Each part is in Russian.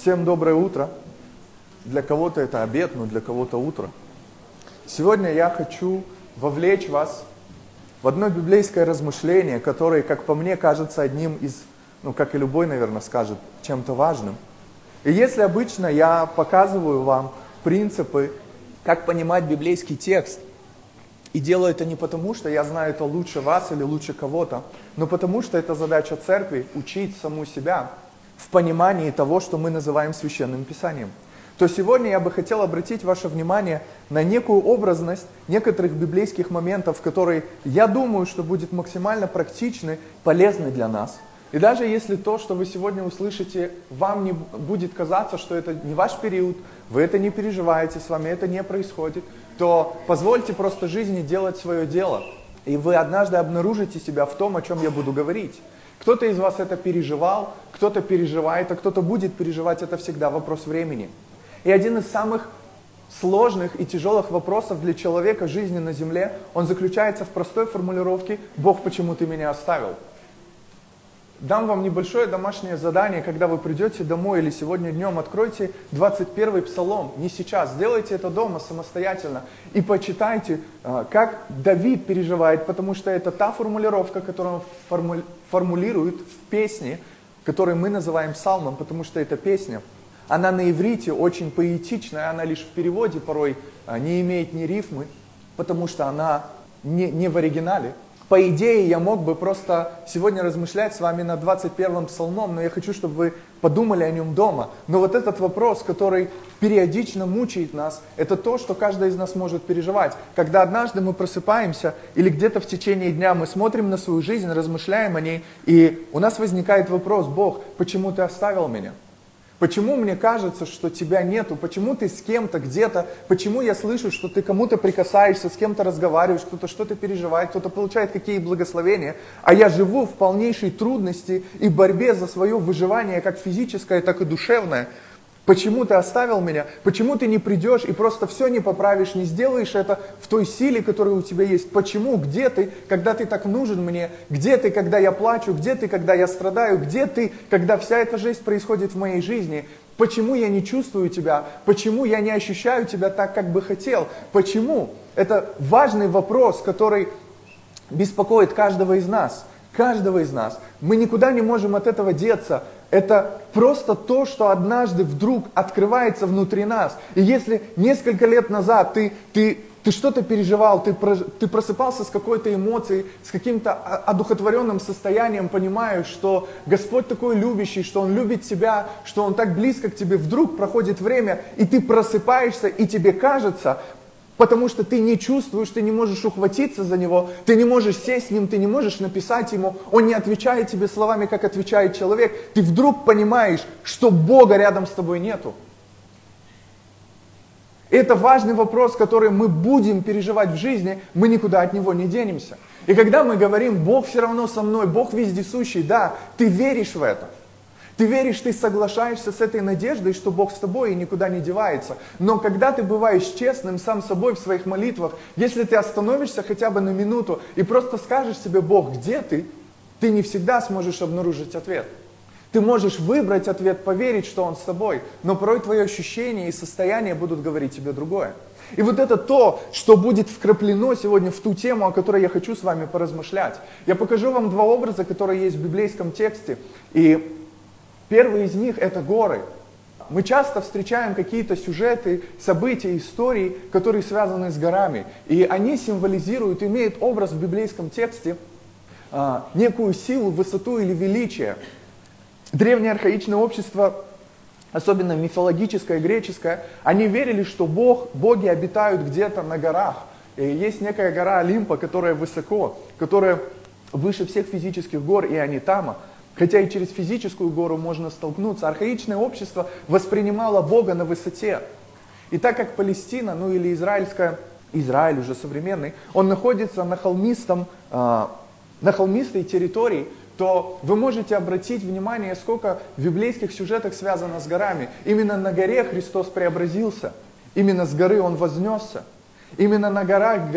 Всем доброе утро. Для кого-то это обед, но для кого-то утро. Сегодня я хочу вовлечь вас в одно библейское размышление, которое, как по мне, кажется одним из, ну, как и любой, наверное, скажет, чем-то важным. И если обычно я показываю вам принципы, как понимать библейский текст, и делаю это не потому, что я знаю это лучше вас или лучше кого-то, но потому что это задача церкви – учить саму себя в понимании того, что мы называем священным писанием. То сегодня я бы хотел обратить ваше внимание на некую образность некоторых библейских моментов, которые, я думаю, что будет максимально практичны, полезны для нас. И даже если то, что вы сегодня услышите, вам не будет казаться, что это не ваш период, вы это не переживаете, с вами это не происходит, то позвольте просто жизни делать свое дело. И вы однажды обнаружите себя в том, о чем я буду говорить. Кто-то из вас это переживал, кто-то переживает, а кто-то будет переживать, это всегда вопрос времени. И один из самых сложных и тяжелых вопросов для человека жизни на земле, он заключается в простой формулировке «Бог, почему ты меня оставил?». Дам вам небольшое домашнее задание, когда вы придете домой или сегодня днем откройте 21 псалом, не сейчас, сделайте это дома самостоятельно и почитайте, а, как Давид переживает, потому что это та формулировка, которую он формулирует в песне, которую мы называем псалмом, потому что это песня. Она на иврите очень поэтичная, она лишь в переводе порой а, не имеет ни рифмы, потому что она не, не в оригинале. По идее, я мог бы просто сегодня размышлять с вами над 21-м псалмом, но я хочу, чтобы вы подумали о нем дома. Но вот этот вопрос, который периодично мучает нас, это то, что каждый из нас может переживать. Когда однажды мы просыпаемся или где-то в течение дня мы смотрим на свою жизнь, размышляем о ней, и у нас возникает вопрос, Бог, почему ты оставил меня? Почему мне кажется, что тебя нету? Почему ты с кем-то где-то? Почему я слышу, что ты кому-то прикасаешься, с кем-то разговариваешь, кто-то что-то переживает, кто-то получает какие благословения, а я живу в полнейшей трудности и борьбе за свое выживание, как физическое, так и душевное? Почему ты оставил меня? Почему ты не придешь и просто все не поправишь, не сделаешь это в той силе, которая у тебя есть? Почему? Где ты, когда ты так нужен мне? Где ты, когда я плачу? Где ты, когда я страдаю? Где ты, когда вся эта жизнь происходит в моей жизни? Почему я не чувствую тебя? Почему я не ощущаю тебя так, как бы хотел? Почему? Это важный вопрос, который беспокоит каждого из нас. Каждого из нас. Мы никуда не можем от этого деться. Это просто то, что однажды вдруг открывается внутри нас. И если несколько лет назад ты, ты, ты что-то переживал, ты, ты просыпался с какой-то эмоцией, с каким-то одухотворенным состоянием, понимаешь, что Господь такой любящий, что Он любит тебя, что Он так близко к тебе, вдруг проходит время, и ты просыпаешься, и тебе кажется, Потому что ты не чувствуешь, ты не можешь ухватиться за него, ты не можешь сесть с ним, ты не можешь написать ему, он не отвечает тебе словами, как отвечает человек. Ты вдруг понимаешь, что Бога рядом с тобой нету. Это важный вопрос, который мы будем переживать в жизни, мы никуда от него не денемся. И когда мы говорим, Бог все равно со мной, Бог вездесущий, да, ты веришь в это. Ты веришь, ты соглашаешься с этой надеждой, что Бог с тобой и никуда не девается. Но когда ты бываешь честным сам собой в своих молитвах, если ты остановишься хотя бы на минуту и просто скажешь себе, Бог, где ты? Ты не всегда сможешь обнаружить ответ. Ты можешь выбрать ответ, поверить, что он с тобой, но порой твои ощущения и состояние будут говорить тебе другое. И вот это то, что будет вкраплено сегодня в ту тему, о которой я хочу с вами поразмышлять. Я покажу вам два образа, которые есть в библейском тексте. И Первый из них это горы. Мы часто встречаем какие-то сюжеты, события, истории, которые связаны с горами. И они символизируют, имеют образ в библейском тексте, а, некую силу, высоту или величие. Древнее архаичное общество, особенно мифологическое, греческое, они верили, что Бог, боги обитают где-то на горах. И есть некая гора Олимпа, которая высоко, которая выше всех физических гор, и они там. Хотя и через физическую гору можно столкнуться. Архаичное общество воспринимало Бога на высоте. И так как Палестина, ну или израильская, Израиль уже современный, он находится на, холмистом, э, на холмистой территории, то вы можете обратить внимание, сколько в библейских сюжетах связано с горами. Именно на горе Христос преобразился. Именно с горы Он вознесся. Именно на горах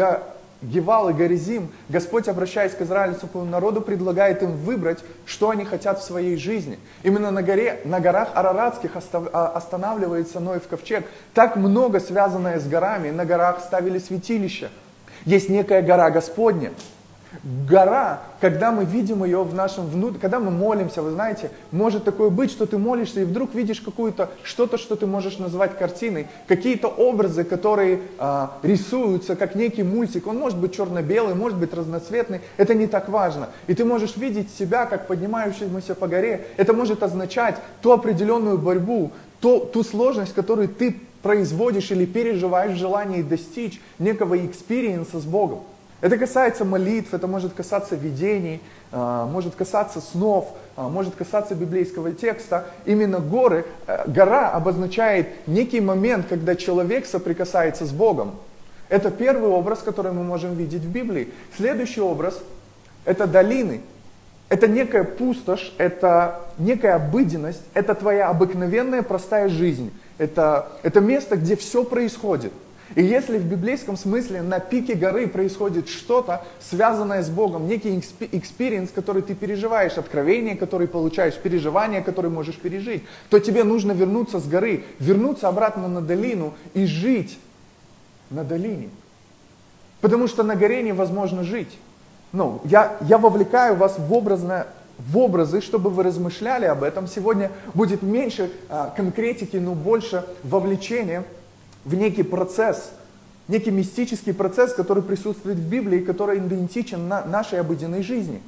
Гевал и Горизим, Господь, обращаясь к израильскому народу, предлагает им выбрать, что они хотят в своей жизни. Именно на, горе, на горах Араратских а, останавливается Ноев ковчег. Так много связанное с горами, на горах ставили святилища. Есть некая гора Господня, Гора, когда мы видим ее в нашем внутреннем, когда мы молимся, вы знаете, может такое быть, что ты молишься и вдруг видишь какую-то, что-то, что ты можешь назвать картиной, какие-то образы, которые а, рисуются как некий мультик. Он может быть черно-белый, может быть разноцветный, это не так важно. И ты можешь видеть себя как поднимающегося по горе. Это может означать ту определенную борьбу, ту, ту сложность, которую ты производишь или переживаешь в желании достичь некого экспириенса с Богом. Это касается молитв, это может касаться видений, а, может касаться снов, а, может касаться библейского текста. Именно горы, э, гора обозначает некий момент, когда человек соприкасается с Богом. Это первый образ, который мы можем видеть в Библии. Следующий образ – это долины. Это некая пустошь, это некая обыденность, это твоя обыкновенная простая жизнь. Это, это место, где все происходит – и если в библейском смысле на пике горы происходит что-то, связанное с Богом, некий experience, который ты переживаешь, откровение, которое получаешь, переживание, которое можешь пережить, то тебе нужно вернуться с горы, вернуться обратно на долину и жить на долине. Потому что на горе невозможно жить. Ну, я, я вовлекаю вас в, образное, в образы, чтобы вы размышляли об этом. Сегодня будет меньше а, конкретики, но больше вовлечения в некий процесс, некий мистический процесс, который присутствует в Библии, который идентичен на нашей обыденной жизни.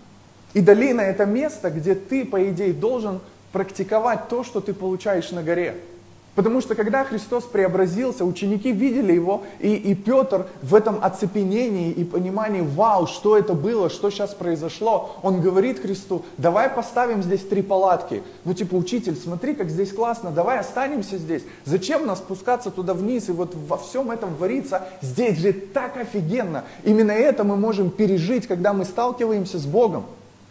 И долина – это место, где ты, по идее, должен практиковать то, что ты получаешь на горе. Потому что когда Христос преобразился, ученики видели его, и, и Петр в этом оцепенении и понимании, вау, что это было, что сейчас произошло, он говорит Христу, давай поставим здесь три палатки. Ну типа, учитель, смотри, как здесь классно, давай останемся здесь. Зачем нас спускаться туда вниз и вот во всем этом вариться? Здесь же так офигенно. Именно это мы можем пережить, когда мы сталкиваемся с Богом.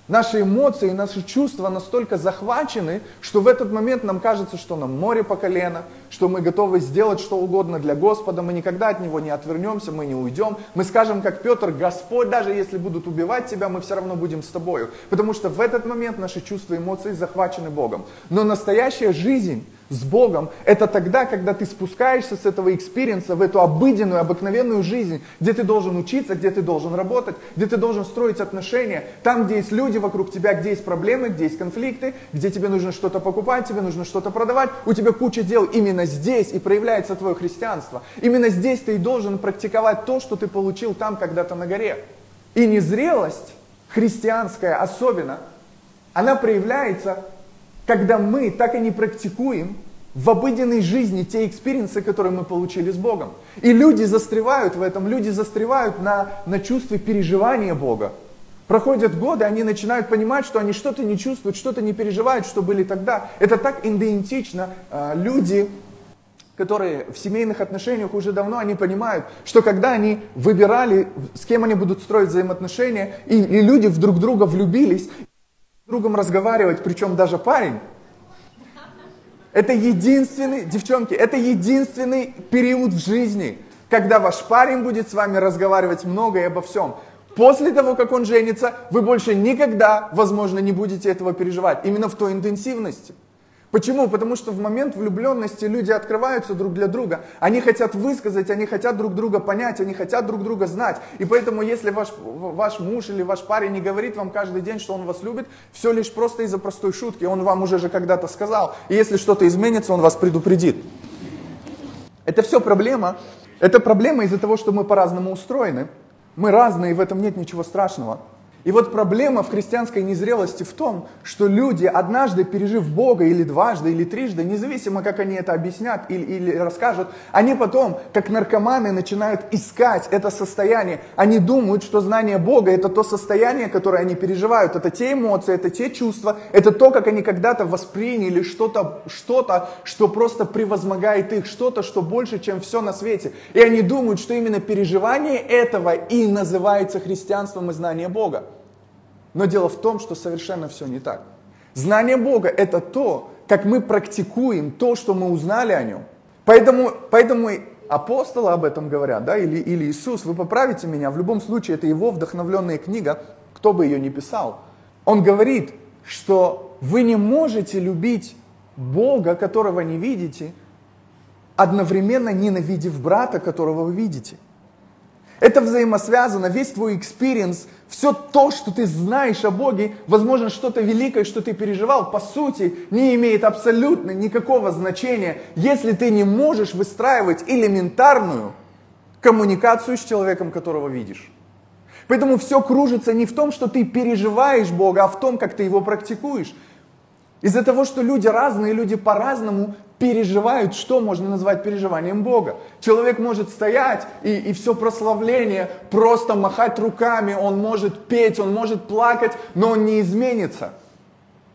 Наши эмоции, наши чувства настолько захвачены, что в этот момент нам кажется, что нам море по колено, что мы готовы сделать что угодно для Господа, мы никогда от Него не отвернемся, мы не уйдем. Мы скажем, как Петр, Господь, даже если будут убивать тебя, мы все равно будем с тобою. Потому что в этот момент наши чувства и эмоции захвачены Богом. Но настоящая жизнь с Богом, это тогда, когда ты спускаешься с этого experience а в эту обыденную, обыкновенную жизнь, где ты должен учиться, где ты должен работать, где ты должен строить отношения, там, где есть люди вокруг тебя, где есть проблемы, где есть конфликты, где тебе нужно что-то покупать, тебе нужно что-то продавать, у тебя куча дел. Именно здесь и проявляется твое христианство. Именно здесь ты и должен практиковать то, что ты получил там когда-то на горе. И незрелость христианская особенно, она проявляется когда мы так и не практикуем в обыденной жизни те experience ы, которые мы получили с Богом. И люди застревают в этом, люди застревают на, на чувстве переживания Бога. Проходят годы, они начинают понимать, что они что-то не чувствуют, что-то не переживают, что были тогда. Это так идентично. А, люди, которые в семейных отношениях уже давно, они понимают, что когда они выбирали, с кем они будут строить взаимоотношения, и, и люди в друг друга влюбились, другом разговаривать, причем даже парень, это единственный, девчонки, это единственный период в жизни, когда ваш парень будет с вами разговаривать много и обо всем. После того, как он женится, вы больше никогда, возможно, не будете этого переживать. Именно в той интенсивности. Почему? Потому что в момент влюбленности люди открываются друг для друга. Они хотят высказать, они хотят друг друга понять, они хотят друг друга знать. И поэтому, если ваш, ваш муж или ваш парень не говорит вам каждый день, что он вас любит, все лишь просто из-за простой шутки. Он вам уже же когда-то сказал. И если что-то изменится, он вас предупредит. Это все проблема. Это проблема из-за того, что мы по-разному устроены. Мы разные, и в этом нет ничего страшного. И вот проблема в христианской незрелости в том, что люди, однажды пережив Бога или дважды, или трижды, независимо, как они это объяснят или, или расскажут, они потом, как наркоманы, начинают искать это состояние. Они думают, что знание Бога – это то состояние, которое они переживают, это те эмоции, это те чувства, это то, как они когда-то восприняли что-то, что-то, что просто превозмогает их, что-то, что больше, чем все на свете. И они думают, что именно переживание этого и называется христианством и знание Бога. Но дело в том, что совершенно все не так. Знание Бога – это то, как мы практикуем то, что мы узнали о Нем. Поэтому, поэтому апостолы об этом говорят, да, или, или Иисус, вы поправите меня, в любом случае это его вдохновленная книга, кто бы ее ни писал. Он говорит, что вы не можете любить Бога, которого не видите, одновременно ненавидев брата, которого вы видите. Это взаимосвязано, весь твой experience, все то, что ты знаешь о Боге, возможно, что-то великое, что ты переживал, по сути, не имеет абсолютно никакого значения, если ты не можешь выстраивать элементарную коммуникацию с человеком, которого видишь. Поэтому все кружится не в том, что ты переживаешь Бога, а в том, как ты его практикуешь. Из-за того, что люди разные, люди по-разному переживают, что можно назвать переживанием Бога. Человек может стоять и, и все прославление, просто махать руками, он может петь, он может плакать, но он не изменится.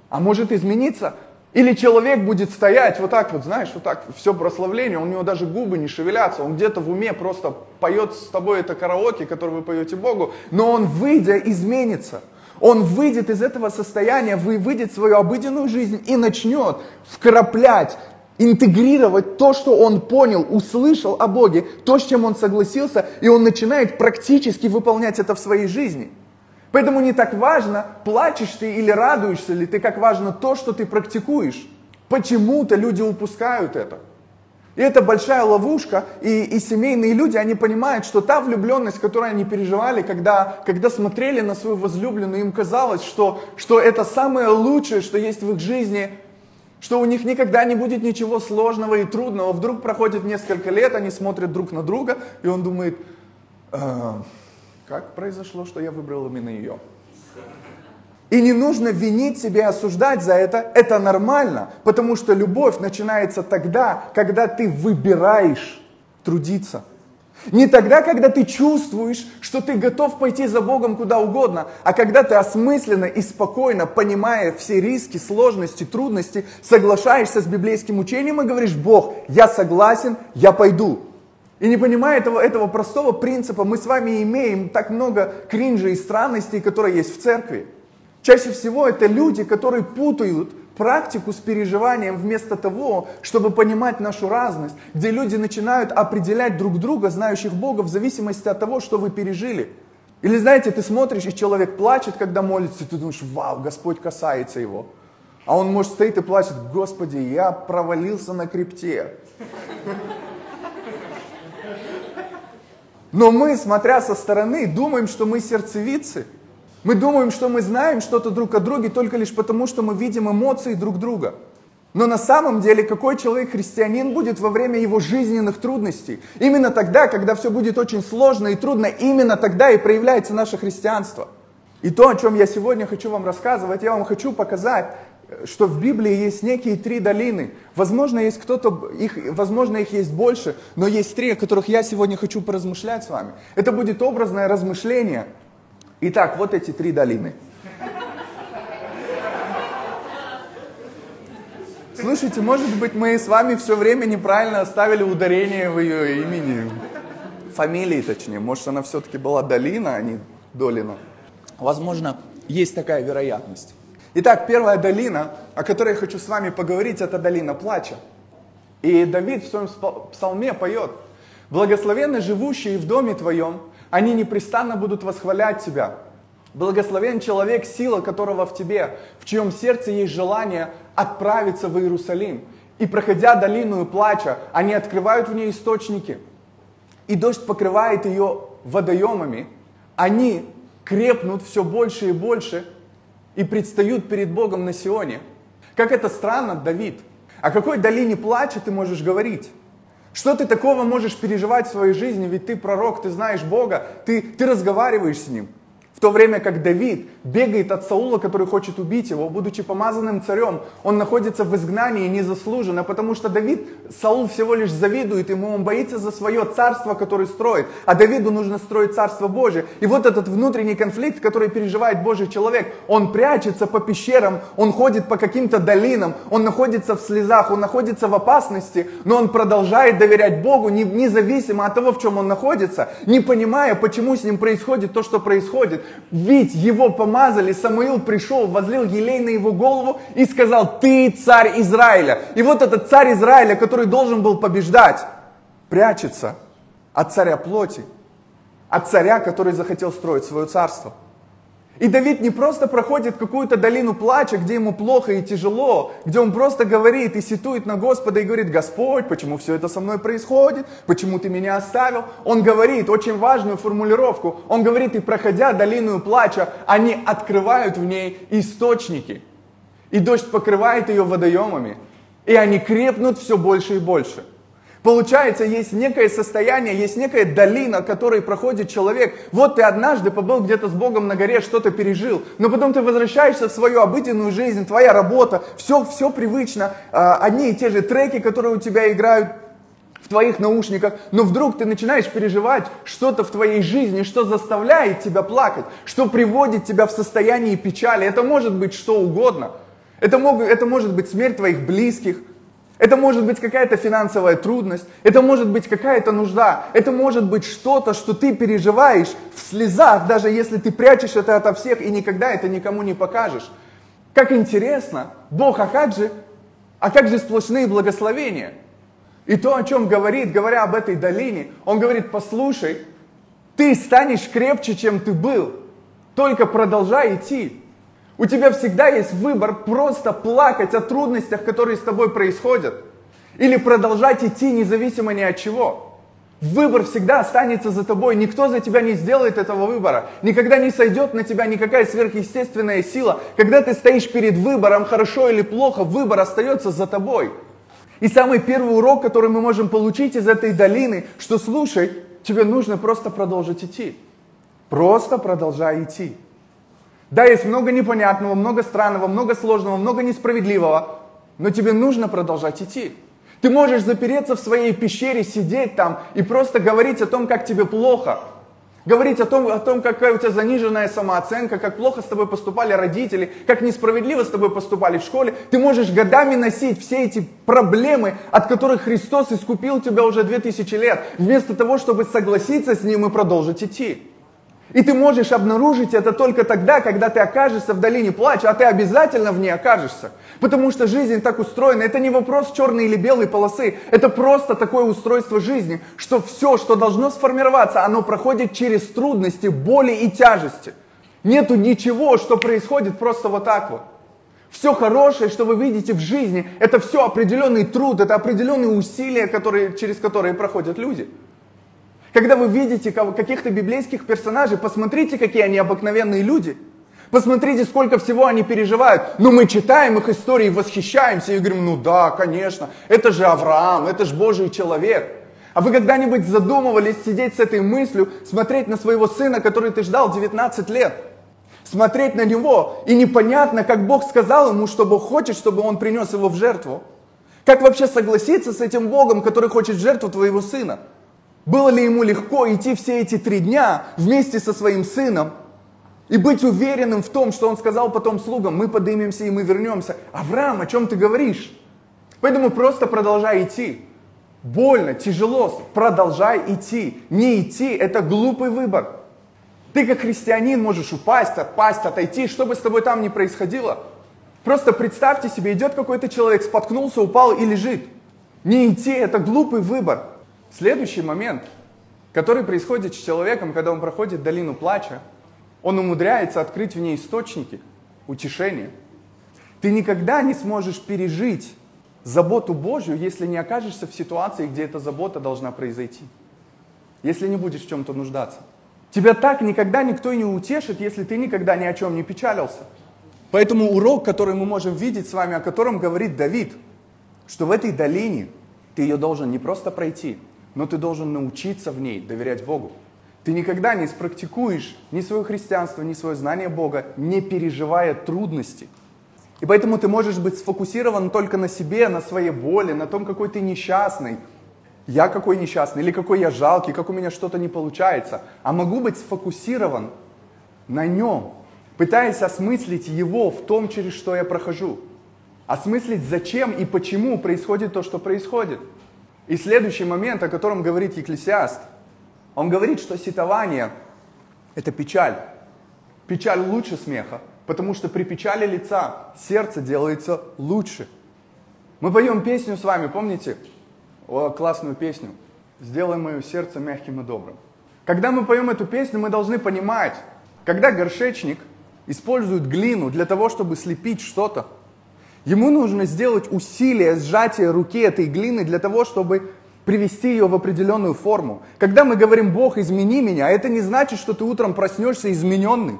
А может измениться. Или человек будет стоять вот так вот, знаешь, вот так, все прославление, у него даже губы не шевелятся, он где-то в уме просто поет с тобой это караоке, которое вы поете Богу, но он, выйдя, изменится. Он выйдет из этого состояния, выйдет свою обыденную жизнь и начнет вкраплять, интегрировать то, что он понял, услышал о Боге, то, с чем он согласился, и он начинает практически выполнять это в своей жизни. Поэтому не так важно, плачешь ты или радуешься ли ты, как важно то, что ты практикуешь. Почему-то люди упускают это. И это большая ловушка, и, и семейные люди, они понимают, что та влюбленность, которую они переживали, когда, когда смотрели на свою возлюбленную, им казалось, что, что это самое лучшее, что есть в их жизни, что у них никогда не будет ничего сложного и трудного. Вдруг проходит несколько лет, они смотрят друг на друга, и он думает, э, как произошло, что я выбрал именно ее? И не нужно винить себя и осуждать за это, это нормально, потому что любовь начинается тогда, когда ты выбираешь трудиться. Не тогда, когда ты чувствуешь, что ты готов пойти за Богом куда угодно, а когда ты осмысленно и спокойно, понимая все риски, сложности, трудности, соглашаешься с библейским учением и говоришь, Бог, я согласен, я пойду. И не понимая этого, этого простого принципа, мы с вами имеем так много кринжа и странностей, которые есть в церкви. Чаще всего это люди, которые путают практику с переживанием вместо того, чтобы понимать нашу разность, где люди начинают определять друг друга, знающих Бога, в зависимости от того, что вы пережили. Или знаете, ты смотришь, и человек плачет, когда молится, и ты думаешь, вау, Господь касается его. А он, может, стоит и плачет, Господи, я провалился на крипте. Но мы, смотря со стороны, думаем, что мы сердцевицы – мы думаем, что мы знаем что-то друг о друге только лишь потому, что мы видим эмоции друг друга. Но на самом деле, какой человек христианин будет во время его жизненных трудностей? Именно тогда, когда все будет очень сложно и трудно, именно тогда и проявляется наше христианство. И то, о чем я сегодня хочу вам рассказывать, я вам хочу показать, что в Библии есть некие три долины. Возможно, есть кто-то, их, возможно, их есть больше, но есть три, о которых я сегодня хочу поразмышлять с вами. Это будет образное размышление Итак, вот эти три долины. Слушайте, может быть, мы с вами все время неправильно оставили ударение в ее имени. Фамилии, точнее. Может, она все-таки была Долина, а не Долина. Возможно, есть такая вероятность. Итак, первая долина, о которой я хочу с вами поговорить, это долина плача. И Давид в своем псалме поет, «Благословенны живущие в доме твоем, они непрестанно будут восхвалять Тебя. Благословен человек, сила которого в тебе, в чьем сердце есть желание отправиться в Иерусалим. И проходя долину и плача, они открывают в ней источники. И дождь покрывает ее водоемами. Они крепнут все больше и больше и предстают перед Богом на Сионе. Как это странно, Давид. О какой долине плача ты можешь говорить? Что ты такого можешь переживать в своей жизни? Ведь ты пророк, ты знаешь Бога, ты, ты разговариваешь с Ним. В то время как Давид бегает от Саула, который хочет убить его, будучи помазанным царем, он находится в изгнании незаслуженно, потому что Давид, Саул всего лишь завидует ему, он боится за свое царство, которое строит, а Давиду нужно строить царство Божие. И вот этот внутренний конфликт, который переживает Божий человек, он прячется по пещерам, он ходит по каким-то долинам, он находится в слезах, он находится в опасности, но он продолжает доверять Богу, независимо от того, в чем он находится, не понимая, почему с ним происходит то, что происходит. Ведь его помазали, Самуил пришел, возлил елей на его голову и сказал, ты царь Израиля. И вот этот царь Израиля, который должен был побеждать, прячется от царя плоти, от царя, который захотел строить свое царство – и Давид не просто проходит какую-то долину плача, где ему плохо и тяжело, где он просто говорит и ситует на Господа и говорит, Господь, почему все это со мной происходит, почему ты меня оставил? Он говорит очень важную формулировку, он говорит, и проходя долину плача, они открывают в ней источники. И дождь покрывает ее водоемами, и они крепнут все больше и больше. Получается, есть некое состояние, есть некая долина, которой проходит человек. Вот ты однажды побыл где-то с Богом на горе, что-то пережил, но потом ты возвращаешься в свою обыденную жизнь, твоя работа, все, все привычно, а, одни и те же треки, которые у тебя играют в твоих наушниках, но вдруг ты начинаешь переживать что-то в твоей жизни, что заставляет тебя плакать, что приводит тебя в состояние печали. Это может быть что угодно. Это, мог, это может быть смерть твоих близких, это может быть какая-то финансовая трудность, это может быть какая-то нужда, это может быть что-то, что ты переживаешь в слезах, даже если ты прячешь это ото всех и никогда это никому не покажешь. Как интересно, Бог, а как же, а как же сплошные благословения? И то, о чем говорит, говоря об этой долине, он говорит, послушай, ты станешь крепче, чем ты был, только продолжай идти. У тебя всегда есть выбор просто плакать о трудностях, которые с тобой происходят. Или продолжать идти независимо ни от чего. Выбор всегда останется за тобой. Никто за тебя не сделает этого выбора. Никогда не сойдет на тебя никакая сверхъестественная сила. Когда ты стоишь перед выбором, хорошо или плохо, выбор остается за тобой. И самый первый урок, который мы можем получить из этой долины, что слушай, тебе нужно просто продолжить идти. Просто продолжай идти. Да, есть много непонятного, много странного, много сложного, много несправедливого, но тебе нужно продолжать идти. Ты можешь запереться в своей пещере, сидеть там и просто говорить о том, как тебе плохо. Говорить о том, о том, какая у тебя заниженная самооценка, как плохо с тобой поступали родители, как несправедливо с тобой поступали в школе. Ты можешь годами носить все эти проблемы, от которых Христос искупил тебя уже 2000 лет, вместо того, чтобы согласиться с Ним и продолжить идти. И ты можешь обнаружить это только тогда, когда ты окажешься в долине плача, а ты обязательно в ней окажешься. Потому что жизнь так устроена. Это не вопрос черной или белой полосы. Это просто такое устройство жизни, что все, что должно сформироваться, оно проходит через трудности, боли и тяжести. Нету ничего, что происходит просто вот так вот. Все хорошее, что вы видите в жизни, это все определенный труд, это определенные усилия, которые, через которые проходят люди. Когда вы видите каких-то библейских персонажей, посмотрите, какие они обыкновенные люди. Посмотрите, сколько всего они переживают. Но мы читаем их истории, восхищаемся и говорим, ну да, конечно, это же Авраам, это же Божий человек. А вы когда-нибудь задумывались сидеть с этой мыслью, смотреть на своего сына, который ты ждал 19 лет? Смотреть на него, и непонятно, как Бог сказал ему, что Бог хочет, чтобы он принес его в жертву. Как вообще согласиться с этим Богом, который хочет жертву твоего сына? Было ли ему легко идти все эти три дня вместе со своим сыном и быть уверенным в том, что он сказал потом слугам, мы поднимемся и мы вернемся. Авраам, о чем ты говоришь? Поэтому просто продолжай идти. Больно, тяжело, продолжай идти. Не идти – это глупый выбор. Ты как христианин можешь упасть, отпасть, отойти, что бы с тобой там ни происходило. Просто представьте себе, идет какой-то человек, споткнулся, упал и лежит. Не идти – это глупый выбор. Следующий момент, который происходит с человеком, когда он проходит долину плача, он умудряется открыть в ней источники утешения. Ты никогда не сможешь пережить заботу Божью, если не окажешься в ситуации, где эта забота должна произойти. Если не будешь в чем-то нуждаться. Тебя так никогда никто и не утешит, если ты никогда ни о чем не печалился. Поэтому урок, который мы можем видеть с вами, о котором говорит Давид, что в этой долине ты ее должен не просто пройти, но ты должен научиться в ней доверять Богу. Ты никогда не спрактикуешь ни свое христианство, ни свое знание Бога, не переживая трудности. И поэтому ты можешь быть сфокусирован только на себе, на своей боли, на том, какой ты несчастный. Я какой несчастный, или какой я жалкий, как у меня что-то не получается. А могу быть сфокусирован на нем, пытаясь осмыслить его в том, через что я прохожу. Осмыслить, зачем и почему происходит то, что происходит. И следующий момент, о котором говорит Екклесиаст, он говорит, что ситование – это печаль. Печаль лучше смеха, потому что при печали лица сердце делается лучше. Мы поем песню с вами, помните? О, классную песню. сделай мое сердце мягким и добрым. Когда мы поем эту песню, мы должны понимать, когда горшечник использует глину для того, чтобы слепить что-то, ему нужно сделать усилие сжатия руки этой глины для того, чтобы привести ее в определенную форму. Когда мы говорим «Бог, измени меня», это не значит, что ты утром проснешься измененный.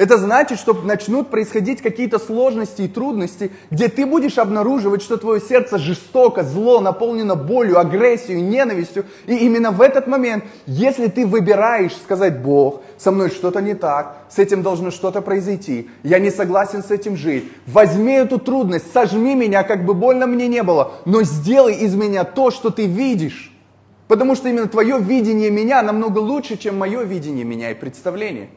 Это значит, что начнут происходить какие-то сложности и трудности, где ты будешь обнаруживать, что твое сердце жестоко, зло, наполнено болью, агрессией, ненавистью. И именно в этот момент, если ты выбираешь сказать, Бог, со мной что-то не так, с этим должно что-то произойти, я не согласен с этим жить, возьми эту трудность, сожми меня, как бы больно мне не было, но сделай из меня то, что ты видишь. Потому что именно твое видение меня намного лучше, чем мое видение меня и представление.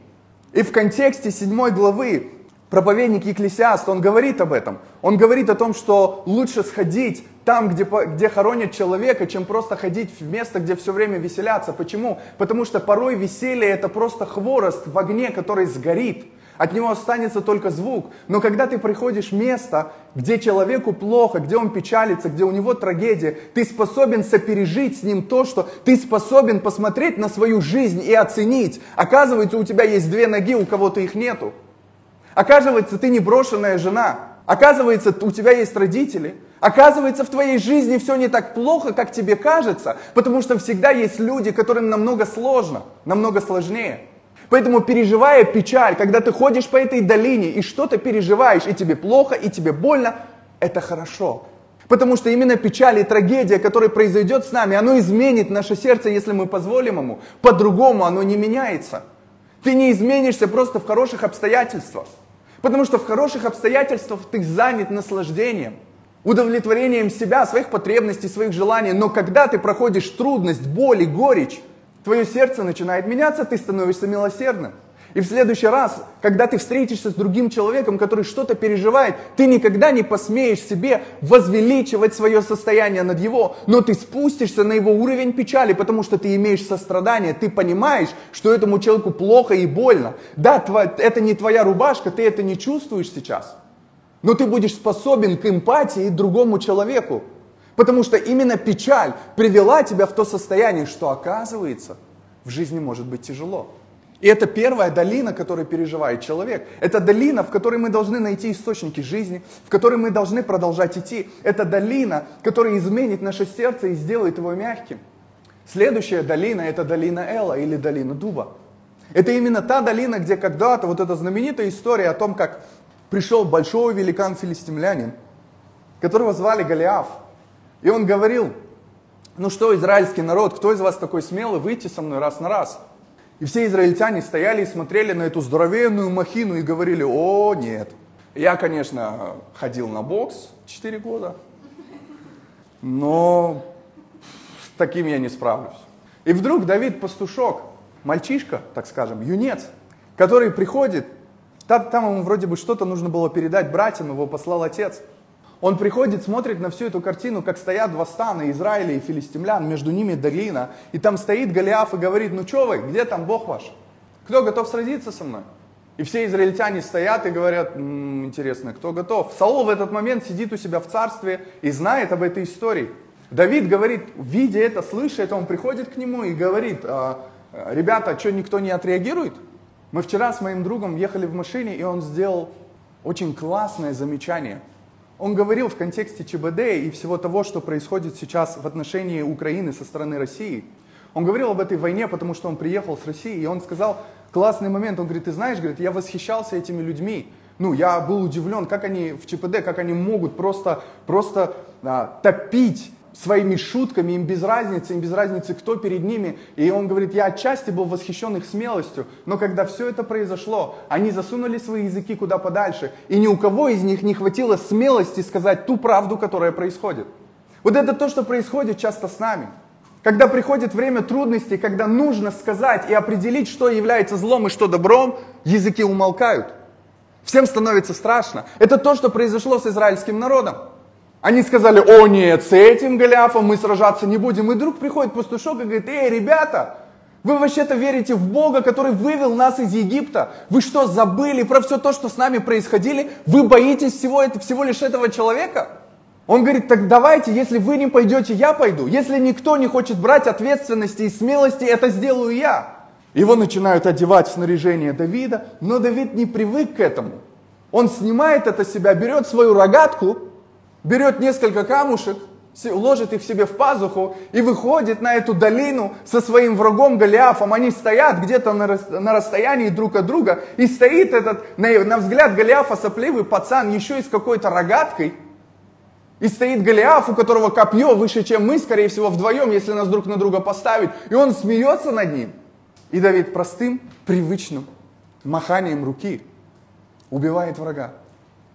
И в контексте 7 главы проповедник Екклесиаст, он говорит об этом. Он говорит о том, что лучше сходить там, где, где хоронят человека, чем просто ходить в место, где все время веселятся. Почему? Потому что порой веселье это просто хворост в огне, который сгорит. От него останется только звук. Но когда ты приходишь в место, где человеку плохо, где он печалится, где у него трагедия, ты способен сопережить с ним то, что ты способен посмотреть на свою жизнь и оценить. Оказывается, у тебя есть две ноги, у кого-то их нету. Оказывается, ты не брошенная жена. Оказывается, у тебя есть родители. Оказывается, в твоей жизни все не так плохо, как тебе кажется, потому что всегда есть люди, которым намного сложно, намного сложнее. Поэтому переживая печаль, когда ты ходишь по этой долине и что-то переживаешь, и тебе плохо, и тебе больно, это хорошо. Потому что именно печаль и трагедия, которая произойдет с нами, оно изменит наше сердце, если мы позволим ему. По-другому оно не меняется. Ты не изменишься просто в хороших обстоятельствах. Потому что в хороших обстоятельствах ты занят наслаждением, удовлетворением себя, своих потребностей, своих желаний. Но когда ты проходишь трудность, боль и горечь, твое сердце начинает меняться, ты становишься милосердным. И в следующий раз, когда ты встретишься с другим человеком, который что-то переживает, ты никогда не посмеешь себе возвеличивать свое состояние над его, но ты спустишься на его уровень печали, потому что ты имеешь сострадание, ты понимаешь, что этому человеку плохо и больно. Да, это не твоя рубашка, ты это не чувствуешь сейчас, но ты будешь способен к эмпатии другому человеку. Потому что именно печаль привела тебя в то состояние, что оказывается, в жизни может быть тяжело. И это первая долина, которую переживает человек. Это долина, в которой мы должны найти источники жизни, в которой мы должны продолжать идти. Это долина, которая изменит наше сердце и сделает его мягким. Следующая долина – это долина Эла или долина Дуба. Это именно та долина, где когда-то вот эта знаменитая история о том, как пришел большой великан филистимлянин, которого звали Голиаф – и он говорил, ну что, израильский народ, кто из вас такой смелый выйти со мной раз на раз? И все израильтяне стояли и смотрели на эту здоровенную махину и говорили, о, нет. Я, конечно, ходил на бокс 4 года, но с таким я не справлюсь. И вдруг Давид Пастушок, мальчишка, так скажем, юнец, который приходит, там, там ему вроде бы что-то нужно было передать братьям, его послал отец – он приходит, смотрит на всю эту картину, как стоят два стана, Израиля и филистимлян, между ними долина. И там стоит Голиаф и говорит, ну что вы, где там Бог ваш? Кто готов сразиться со мной? И все израильтяне стоят и говорят, м-м, интересно, кто готов? Саул в этот момент сидит у себя в царстве и знает об этой истории. Давид говорит, видя это, слыша это, он приходит к нему и говорит, «А, ребята, что никто не отреагирует? Мы вчера с моим другом ехали в машине, и он сделал очень классное замечание – он говорил в контексте ЧБД и всего того, что происходит сейчас в отношении Украины со стороны России. Он говорил об этой войне, потому что он приехал с России, и он сказал классный момент. Он говорит, ты знаешь, говорит, я восхищался этими людьми. Ну, я был удивлен, как они в ЧПД, как они могут просто, просто а, топить своими шутками, им без разницы, им без разницы, кто перед ними. И он говорит, я отчасти был восхищен их смелостью, но когда все это произошло, они засунули свои языки куда подальше, и ни у кого из них не хватило смелости сказать ту правду, которая происходит. Вот это то, что происходит часто с нами. Когда приходит время трудностей, когда нужно сказать и определить, что является злом и что добром, языки умолкают. Всем становится страшно. Это то, что произошло с израильским народом. Они сказали, о нет, с этим Голиафом мы сражаться не будем. И вдруг приходит пастушок и говорит, эй, ребята, вы вообще-то верите в Бога, который вывел нас из Египта? Вы что, забыли про все то, что с нами происходили? Вы боитесь всего, это, всего лишь этого человека? Он говорит, так давайте, если вы не пойдете, я пойду. Если никто не хочет брать ответственности и смелости, это сделаю я. Его начинают одевать в снаряжение Давида, но Давид не привык к этому. Он снимает это себя, берет свою рогатку, берет несколько камушек, ложит их себе в пазуху и выходит на эту долину со своим врагом Голиафом. Они стоят где-то на, на расстоянии друг от друга, и стоит этот, на, на взгляд Голиафа, сопливый пацан, еще и с какой-то рогаткой. И стоит Голиаф, у которого копье выше, чем мы, скорее всего, вдвоем, если нас друг на друга поставить. И он смеется над ним. И Давид простым, привычным маханием руки убивает врага.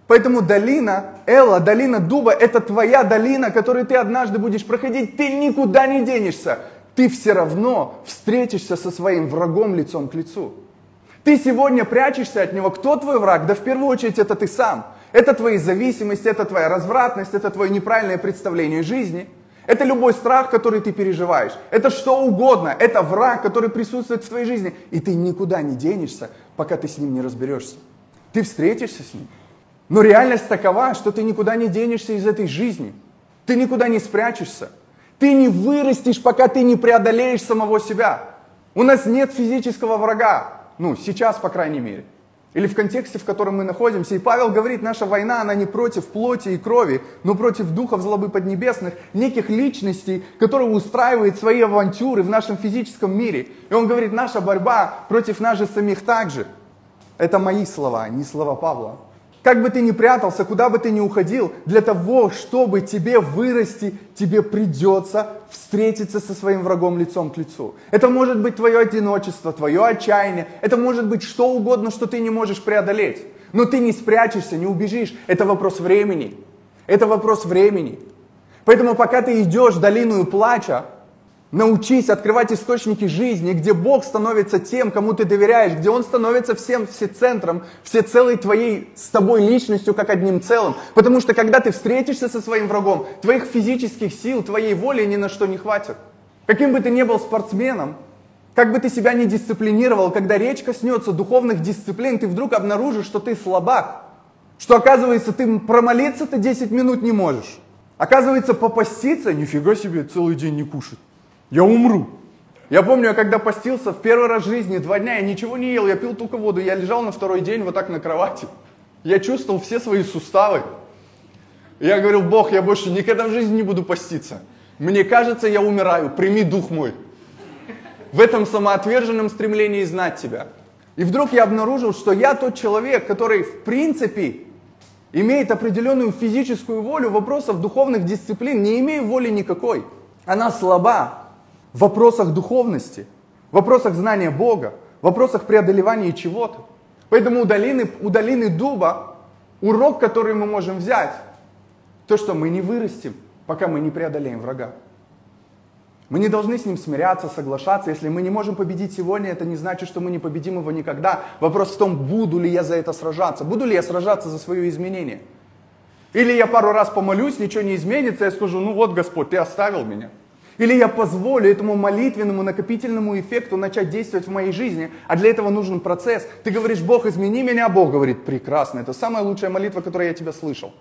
Поэтому долина Элла, долина дуба, это твоя долина, которую ты однажды будешь проходить. Ты никуда не денешься. Ты все равно встретишься со своим врагом лицом к лицу. Ты сегодня прячешься от него. Кто твой враг? Да в первую очередь это ты сам. Это твои зависимости, это твоя развратность, это твое неправильное представление жизни. Это любой страх, который ты переживаешь. Это что угодно. Это враг, который присутствует в твоей жизни. И ты никуда не денешься, пока ты с ним не разберешься. Ты встретишься с ним. Но реальность такова, что ты никуда не денешься из этой жизни. Ты никуда не спрячешься. Ты не вырастешь, пока ты не преодолеешь самого себя. У нас нет физического врага. Ну, сейчас, по крайней мере. Или в контексте, в котором мы находимся. И Павел говорит, наша война, она не против плоти и крови, но против духов злобы поднебесных, неких личностей, которые устраивают свои авантюры в нашем физическом мире. И он говорит, наша борьба против нас же самих также. Это мои слова, не слова Павла. Как бы ты ни прятался, куда бы ты ни уходил, для того, чтобы тебе вырасти, тебе придется встретиться со своим врагом лицом к лицу. Это может быть твое одиночество, твое отчаяние, это может быть что угодно, что ты не можешь преодолеть. Но ты не спрячешься, не убежишь. Это вопрос времени. Это вопрос времени. Поэтому пока ты идешь долину плача, Научись открывать источники жизни, где Бог становится тем, кому ты доверяешь, где Он становится всем все центром, все целой твоей с тобой личностью, как одним целым. Потому что когда ты встретишься со своим врагом, твоих физических сил, твоей воли ни на что не хватит. Каким бы ты ни был спортсменом, как бы ты себя не дисциплинировал, когда речь коснется духовных дисциплин, ты вдруг обнаружишь, что ты слабак. Что оказывается, ты промолиться-то 10 минут не можешь. Оказывается, попаститься, нифига себе, целый день не кушать я умру. Я помню, я когда постился в первый раз в жизни, два дня, я ничего не ел, я пил только воду, я лежал на второй день вот так на кровати. Я чувствовал все свои суставы. Я говорил, Бог, я больше никогда в жизни не буду поститься. Мне кажется, я умираю, прими дух мой. В этом самоотверженном стремлении знать тебя. И вдруг я обнаружил, что я тот человек, который в принципе имеет определенную физическую волю вопросов духовных дисциплин, не имею воли никакой. Она слаба, в вопросах духовности, в вопросах знания Бога, в вопросах преодолевания чего-то. Поэтому у долины, у долины дуба урок, который мы можем взять, то, что мы не вырастем, пока мы не преодолеем врага. Мы не должны с ним смиряться, соглашаться. Если мы не можем победить сегодня, это не значит, что мы не победим его никогда. Вопрос в том, буду ли я за это сражаться, буду ли я сражаться за свое изменение. Или я пару раз помолюсь, ничего не изменится, я скажу, ну вот Господь, ты оставил меня. Или я позволю этому молитвенному накопительному эффекту начать действовать в моей жизни, а для этого нужен процесс. Ты говоришь, Бог, измени меня, а Бог говорит, прекрасно, это самая лучшая молитва, которую я тебя слышал.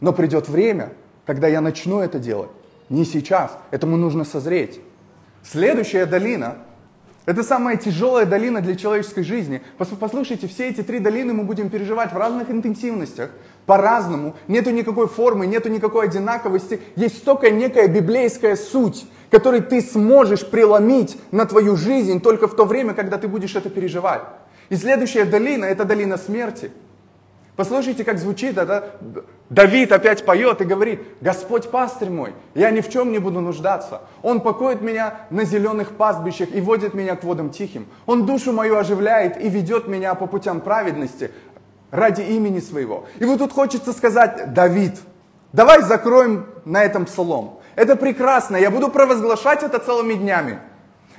Но придет время, когда я начну это делать. Не сейчас, этому нужно созреть. Следующая долина это самая тяжелая долина для человеческой жизни. Послушайте, все эти три долины мы будем переживать в разных интенсивностях, по-разному. Нету никакой формы, нету никакой одинаковости. Есть только некая библейская суть, которую ты сможешь преломить на твою жизнь только в то время, когда ты будешь это переживать. И следующая долина – это долина смерти – Послушайте, как звучит это. Давид опять поет и говорит, Господь пастырь мой, я ни в чем не буду нуждаться. Он покоит меня на зеленых пастбищах и водит меня к водам тихим. Он душу мою оживляет и ведет меня по путям праведности ради имени своего. И вот тут хочется сказать, Давид, давай закроем на этом псалом. Это прекрасно, я буду провозглашать это целыми днями.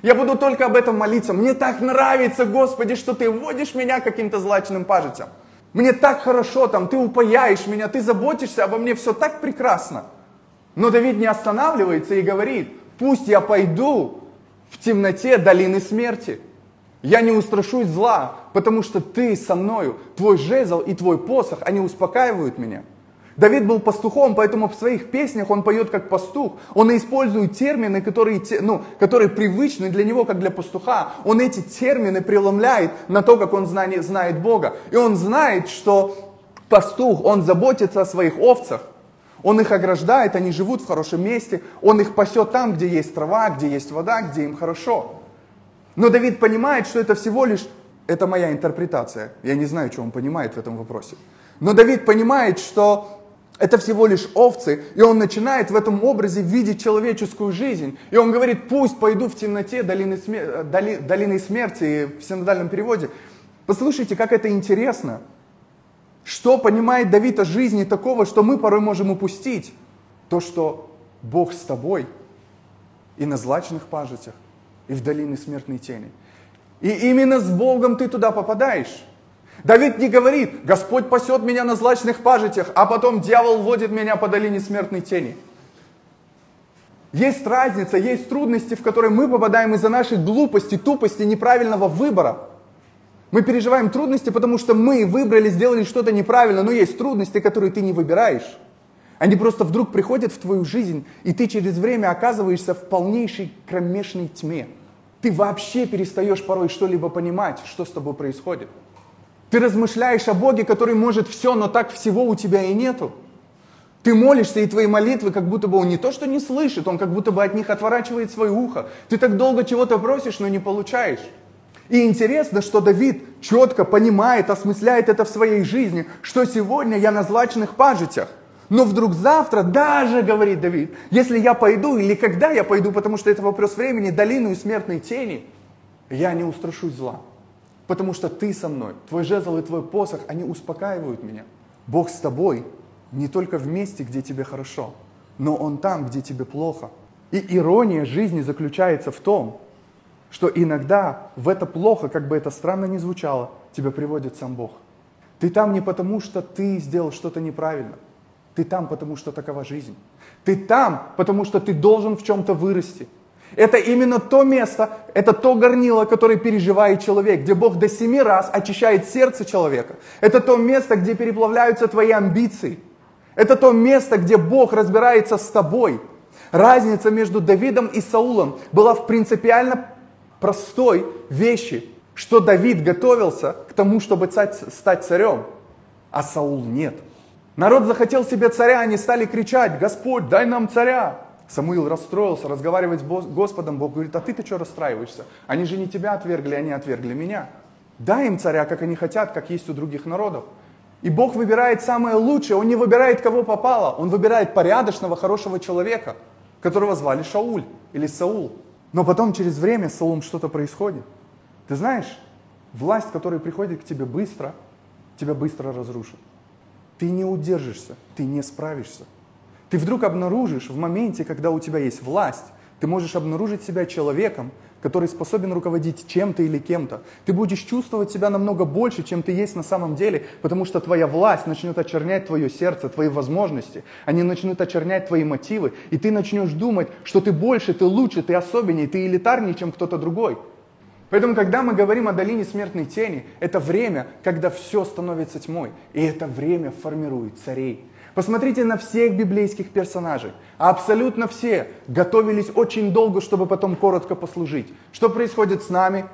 Я буду только об этом молиться. Мне так нравится, Господи, что Ты водишь меня каким-то злачным пажитям. Мне так хорошо там, ты упаяешь меня, ты заботишься обо мне, все так прекрасно. Но Давид не останавливается и говорит, пусть я пойду в темноте долины смерти. Я не устрашусь зла, потому что ты со мною, твой жезл и твой посох, они успокаивают меня. Давид был пастухом, поэтому в своих песнях он поет как пастух. Он использует термины, которые, ну, которые привычны для него, как для пастуха. Он эти термины преломляет на то, как он знает, знает Бога. И он знает, что пастух, он заботится о своих овцах. Он их ограждает, они живут в хорошем месте. Он их пасет там, где есть трава, где есть вода, где им хорошо. Но Давид понимает, что это всего лишь, это моя интерпретация. Я не знаю, что он понимает в этом вопросе. Но Давид понимает, что это всего лишь овцы, и он начинает в этом образе видеть человеческую жизнь. И он говорит, пусть пойду в темноте долины, смер... доли... долины смерти, в синодальном переводе. Послушайте, как это интересно. Что понимает Давид о жизни такого, что мы порой можем упустить? То, что Бог с тобой и на злачных пажитях, и в долине смертной тени. И именно с Богом ты туда попадаешь. Давид не говорит, Господь пасет меня на злачных пажитях, а потом дьявол водит меня по долине смертной тени. Есть разница, есть трудности, в которые мы попадаем из-за нашей глупости, тупости, неправильного выбора. Мы переживаем трудности, потому что мы выбрали, сделали что-то неправильно, но есть трудности, которые ты не выбираешь. Они просто вдруг приходят в твою жизнь, и ты через время оказываешься в полнейшей кромешной тьме. Ты вообще перестаешь порой что-либо понимать, что с тобой происходит. Ты размышляешь о Боге, который может все, но так всего у тебя и нету. Ты молишься, и твои молитвы, как будто бы он не то, что не слышит, он как будто бы от них отворачивает свое ухо. Ты так долго чего-то просишь, но не получаешь. И интересно, что Давид четко понимает, осмысляет это в своей жизни, что сегодня я на злачных пажитях. Но вдруг завтра, даже, говорит Давид, если я пойду или когда я пойду, потому что это вопрос времени, долину и смертной тени, я не устрашусь зла потому что ты со мной. Твой жезл и твой посох, они успокаивают меня. Бог с тобой не только в месте, где тебе хорошо, но Он там, где тебе плохо. И ирония жизни заключается в том, что иногда в это плохо, как бы это странно ни звучало, тебя приводит сам Бог. Ты там не потому, что ты сделал что-то неправильно. Ты там, потому что такова жизнь. Ты там, потому что ты должен в чем-то вырасти. Это именно то место, это то горнило, которое переживает человек, где Бог до семи раз очищает сердце человека. Это то место, где переплавляются твои амбиции. Это то место, где Бог разбирается с тобой. Разница между Давидом и Саулом была в принципиально простой вещи, что Давид готовился к тому, чтобы стать царем, а Саул нет. Народ захотел себе царя, они стали кричать, Господь, дай нам царя. Самуил расстроился, разговаривать с Господом, Бог говорит, а ты-то что расстраиваешься? Они же не тебя отвергли, они отвергли меня. Дай им царя, как они хотят, как есть у других народов. И Бог выбирает самое лучшее, Он не выбирает кого попало, Он выбирает порядочного, хорошего человека, которого звали Шауль или Саул. Но потом через время с Саулом что-то происходит. Ты знаешь, власть, которая приходит к тебе быстро, тебя быстро разрушит. Ты не удержишься, ты не справишься. Ты вдруг обнаружишь в моменте, когда у тебя есть власть, ты можешь обнаружить себя человеком, который способен руководить чем-то или кем-то. Ты будешь чувствовать себя намного больше, чем ты есть на самом деле, потому что твоя власть начнет очернять твое сердце, твои возможности. Они начнут очернять твои мотивы, и ты начнешь думать, что ты больше, ты лучше, ты особеннее, ты элитарнее, чем кто-то другой. Поэтому, когда мы говорим о долине смертной тени, это время, когда все становится тьмой, и это время формирует царей. Посмотрите на всех библейских персонажей. Абсолютно все готовились очень долго, чтобы потом коротко послужить. Что происходит с нами?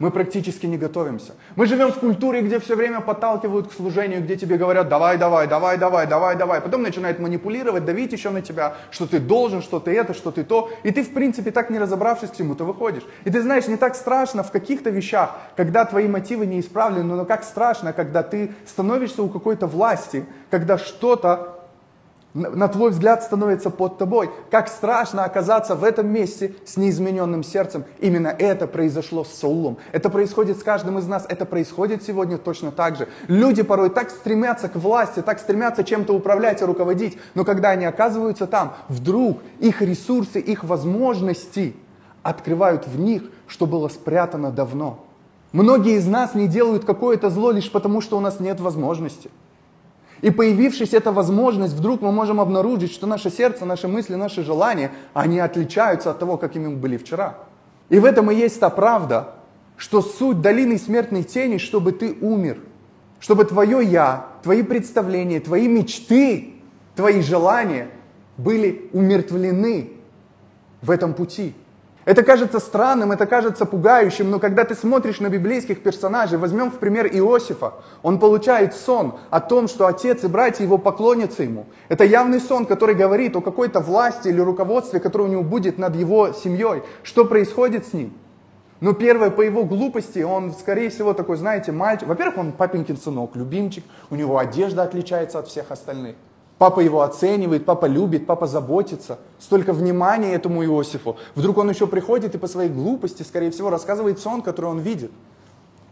Мы практически не готовимся. Мы живем в культуре, где все время подталкивают к служению, где тебе говорят, давай, давай, давай, давай, давай, давай. Потом начинают манипулировать, давить еще на тебя, что ты должен, что ты это, что ты то. И ты, в принципе, так не разобравшись к чему-то выходишь. И ты знаешь, не так страшно в каких-то вещах, когда твои мотивы не исправлены, но как страшно, когда ты становишься у какой-то власти, когда что-то на твой взгляд становится под тобой. Как страшно оказаться в этом месте с неизмененным сердцем. Именно это произошло с Саулом. Это происходит с каждым из нас. Это происходит сегодня точно так же. Люди порой так стремятся к власти, так стремятся чем-то управлять и руководить. Но когда они оказываются там, вдруг их ресурсы, их возможности открывают в них, что было спрятано давно. Многие из нас не делают какое-то зло лишь потому, что у нас нет возможности. И появившись эта возможность, вдруг мы можем обнаружить, что наше сердце, наши мысли, наши желания, они отличаются от того, какими мы были вчера. И в этом и есть та правда, что суть долины смертной тени, чтобы ты умер, чтобы твое «я» твои представления, твои мечты, твои желания были умертвлены в этом пути. Это кажется странным, это кажется пугающим, но когда ты смотришь на библейских персонажей, возьмем в пример Иосифа, он получает сон о том, что отец и братья его поклонятся ему. Это явный сон, который говорит о какой-то власти или руководстве, которое у него будет над его семьей. Что происходит с ним? Ну, первое, по его глупости, он, скорее всего, такой, знаете, мальчик. Во-первых, он папенькин сынок, любимчик, у него одежда отличается от всех остальных. Папа его оценивает, папа любит, папа заботится. Столько внимания этому Иосифу. Вдруг он еще приходит и по своей глупости, скорее всего, рассказывает сон, который он видит.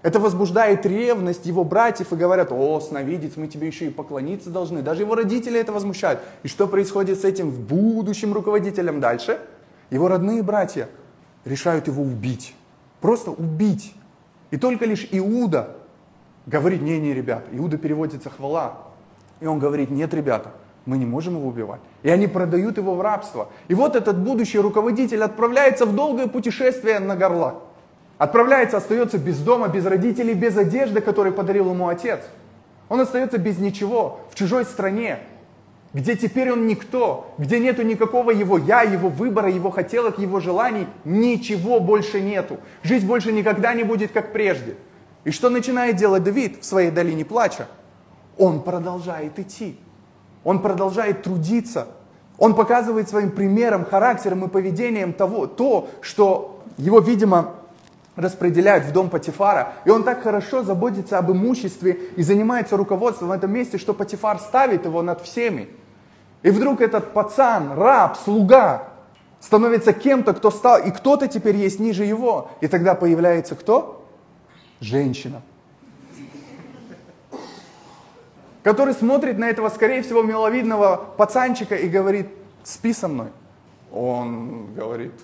Это возбуждает ревность его братьев и говорят, о, сновидец, мы тебе еще и поклониться должны. Даже его родители это возмущают. И что происходит с этим будущим руководителем дальше? Его родные братья решают его убить. Просто убить. И только лишь Иуда говорит, не-не, ребят, Иуда переводится хвала. И он говорит, нет, ребята, мы не можем его убивать. И они продают его в рабство. И вот этот будущий руководитель отправляется в долгое путешествие на горлах. Отправляется, остается без дома, без родителей, без одежды, которую подарил ему отец. Он остается без ничего, в чужой стране, где теперь он никто, где нету никакого его я, его выбора, его хотелок, его желаний, ничего больше нету. Жизнь больше никогда не будет как прежде. И что начинает делать Давид в своей долине плача? Он продолжает идти. Он продолжает трудиться. Он показывает своим примером, характером и поведением того, то, что его, видимо, распределяют в дом Патифара. И он так хорошо заботится об имуществе и занимается руководством в этом месте, что Патифар ставит его над всеми. И вдруг этот пацан, раб, слуга, становится кем-то, кто стал, и кто-то теперь есть ниже его. И тогда появляется кто? Женщина который смотрит на этого, скорее всего, миловидного пацанчика и говорит, спи со мной. Он говорит,